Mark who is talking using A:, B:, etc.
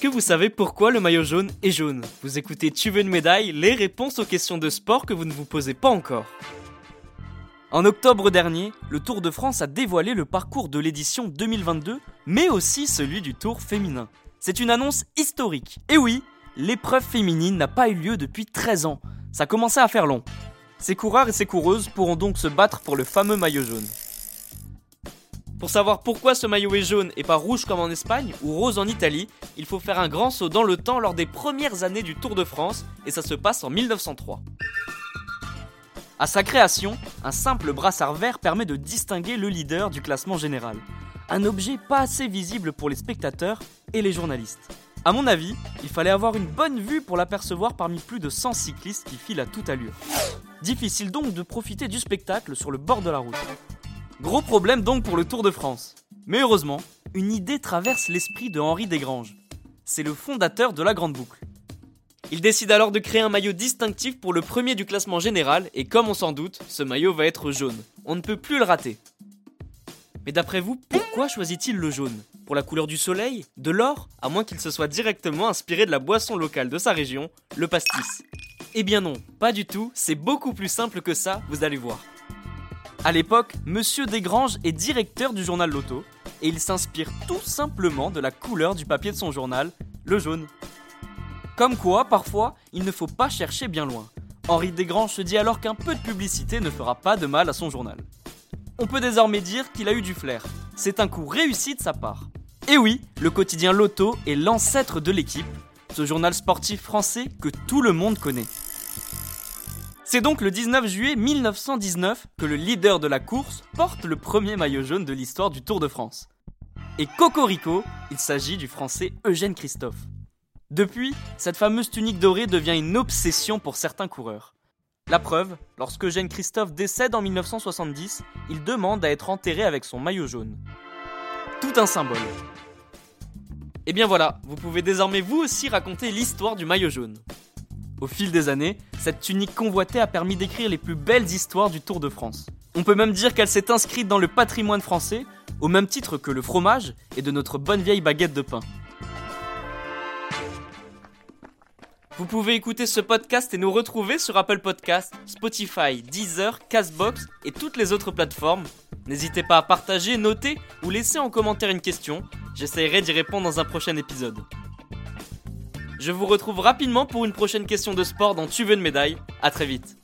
A: Est-ce que vous savez pourquoi le maillot jaune est jaune Vous écoutez Tu veux une médaille Les réponses aux questions de sport que vous ne vous posez pas encore. En octobre dernier, le Tour de France a dévoilé le parcours de l'édition 2022, mais aussi celui du Tour féminin. C'est une annonce historique. Et oui, l'épreuve féminine n'a pas eu lieu depuis 13 ans. Ça commençait à faire long. Ces coureurs et ces coureuses pourront donc se battre pour le fameux maillot jaune. Pour savoir pourquoi ce maillot est jaune et pas rouge comme en Espagne ou rose en Italie, il faut faire un grand saut dans le temps lors des premières années du Tour de France et ça se passe en 1903. À sa création, un simple brassard vert permet de distinguer le leader du classement général. Un objet pas assez visible pour les spectateurs et les journalistes. À mon avis, il fallait avoir une bonne vue pour l'apercevoir parmi plus de 100 cyclistes qui filent à toute allure. Difficile donc de profiter du spectacle sur le bord de la route. Gros problème donc pour le Tour de France. Mais heureusement, une idée traverse l'esprit de Henri Desgranges. C'est le fondateur de la Grande Boucle. Il décide alors de créer un maillot distinctif pour le premier du classement général et comme on s'en doute, ce maillot va être jaune. On ne peut plus le rater. Mais d'après vous, pourquoi choisit-il le jaune? Pour la couleur du soleil? De l'or? À moins qu'il se soit directement inspiré de la boisson locale de sa région, le pastis. Eh bien non, pas du tout, c'est beaucoup plus simple que ça, vous allez voir. À l'époque, Monsieur Desgranges est directeur du journal Loto et il s'inspire tout simplement de la couleur du papier de son journal, le jaune. Comme quoi, parfois, il ne faut pas chercher bien loin. Henri Desgranges se dit alors qu'un peu de publicité ne fera pas de mal à son journal. On peut désormais dire qu'il a eu du flair. C'est un coup réussi de sa part. Et oui, le quotidien Loto est l'ancêtre de l'équipe, ce journal sportif français que tout le monde connaît. C'est donc le 19 juillet 1919 que le leader de la course porte le premier maillot jaune de l'histoire du Tour de France. Et Cocorico, il s'agit du français Eugène Christophe. Depuis, cette fameuse tunique dorée devient une obsession pour certains coureurs. La preuve, lorsque Eugène Christophe décède en 1970, il demande à être enterré avec son maillot jaune. Tout un symbole. Et bien voilà, vous pouvez désormais vous aussi raconter l'histoire du maillot jaune. Au fil des années, cette tunique convoitée a permis d'écrire les plus belles histoires du Tour de France. On peut même dire qu'elle s'est inscrite dans le patrimoine français, au même titre que le fromage et de notre bonne vieille baguette de pain. Vous pouvez écouter ce podcast et nous retrouver sur Apple Podcasts, Spotify, Deezer, Castbox et toutes les autres plateformes. N'hésitez pas à partager, noter ou laisser en commentaire une question. J'essaierai d'y répondre dans un prochain épisode. Je vous retrouve rapidement pour une prochaine question de sport dans Tu veux une médaille. A très vite.